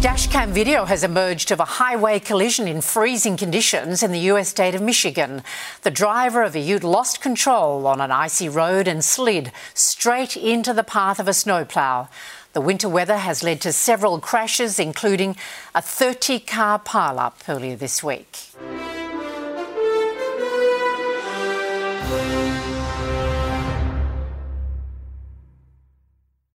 Dashcam video has emerged of a highway collision in freezing conditions in the US state of Michigan. The driver of a ute lost control on an icy road and slid straight into the path of a snowplow. The winter weather has led to several crashes, including a 30 car pileup earlier this week.